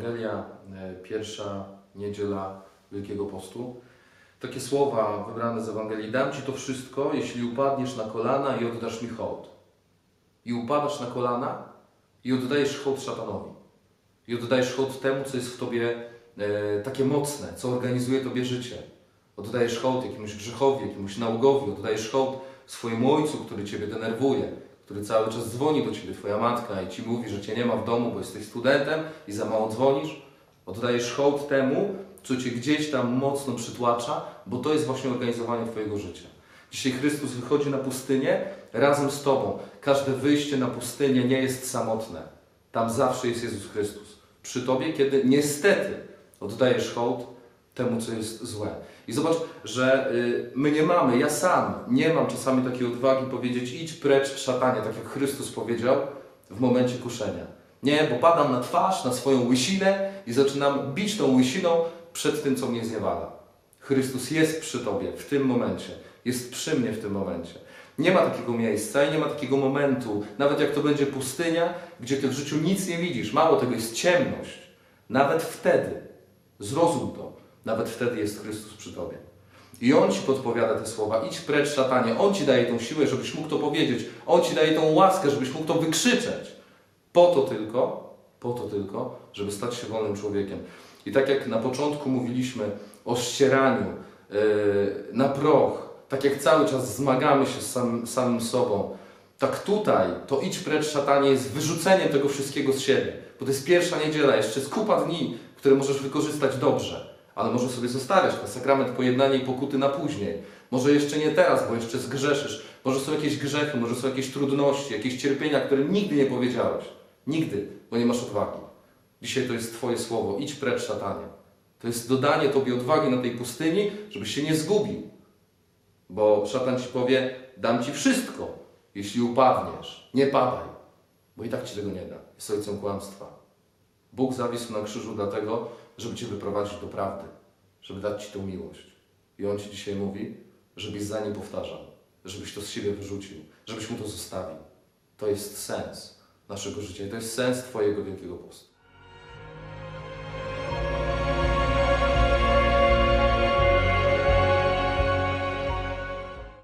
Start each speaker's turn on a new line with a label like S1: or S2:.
S1: Ewangelia, e, pierwsza niedziela Wielkiego Postu. Takie słowa wybrane z Ewangelii: Dam ci to wszystko, jeśli upadniesz na kolana i oddasz mi hołd. I upadasz na kolana i oddajesz hołd szatanowi. I oddajesz hołd temu, co jest w Tobie e, takie mocne, co organizuje Tobie życie. Oddajesz hołd jakiemuś grzechowi, jakiemuś nałogowi, oddajesz hołd swojemu ojcu, który Ciebie denerwuje, który cały czas dzwoni do Ciebie, Twoja matka i Ci mówi, że Cię nie ma w domu, bo jesteś studentem i za mało dzwonisz. Oddajesz hołd temu, co Cię gdzieś tam mocno przytłacza, bo to jest właśnie organizowanie Twojego życia. Dzisiaj Chrystus wychodzi na pustynię razem z Tobą. Każde wyjście na pustynię nie jest samotne. Tam zawsze jest Jezus Chrystus. Przy Tobie, kiedy niestety oddajesz hołd temu, co jest złe. I zobacz, że y, my nie mamy, ja sam nie mam czasami takiej odwagi powiedzieć idź precz szatanie, tak jak Chrystus powiedział w momencie kuszenia. Nie, bo padam na twarz, na swoją łysinę i zaczynam bić tą łysiną przed tym, co mnie zniewala. Chrystus jest przy Tobie w tym momencie. Jest przy mnie w tym momencie. Nie ma takiego miejsca i nie ma takiego momentu, nawet jak to będzie pustynia, gdzie Ty w życiu nic nie widzisz. Mało tego, jest ciemność. Nawet wtedy, zrozum to, nawet wtedy jest Chrystus przy Tobie. I On Ci podpowiada te słowa, idź precz szatanie. On Ci daje tą siłę, żebyś mógł to powiedzieć. On Ci daje tą łaskę, żebyś mógł to wykrzyczeć. Po to tylko, po to tylko, żeby stać się wolnym człowiekiem. I tak jak na początku mówiliśmy o ścieraniu yy, na proch, tak jak cały czas zmagamy się z sam, samym sobą, tak tutaj to idź precz szatanie jest wyrzuceniem tego wszystkiego z siebie. Bo to jest pierwsza niedziela, jeszcze jest kupa dni, które możesz wykorzystać dobrze. Ale może sobie zostawiać ten sakrament pojednania i pokuty na później. Może jeszcze nie teraz, bo jeszcze zgrzeszysz. Może są jakieś grzechy, może są jakieś trudności, jakieś cierpienia, które nigdy nie powiedziałeś. Nigdy, bo nie masz odwagi. Dzisiaj to jest Twoje słowo. Idź precz szatanie. To jest dodanie Tobie odwagi na tej pustyni, żebyś się nie zgubił. Bo szatan Ci powie, dam Ci wszystko, jeśli upadniesz. Nie padaj, bo i tak Ci tego nie da. Jest ojcem kłamstwa. Bóg zawisł na krzyżu dlatego, żeby Cię wyprowadzić do prawdy, żeby dać Ci tą miłość. I On Ci dzisiaj mówi, żebyś za nim powtarzał, żebyś to z siebie wyrzucił, żebyś mu to zostawił. To jest sens naszego życia i to jest sens Twojego Wielkiego Postu.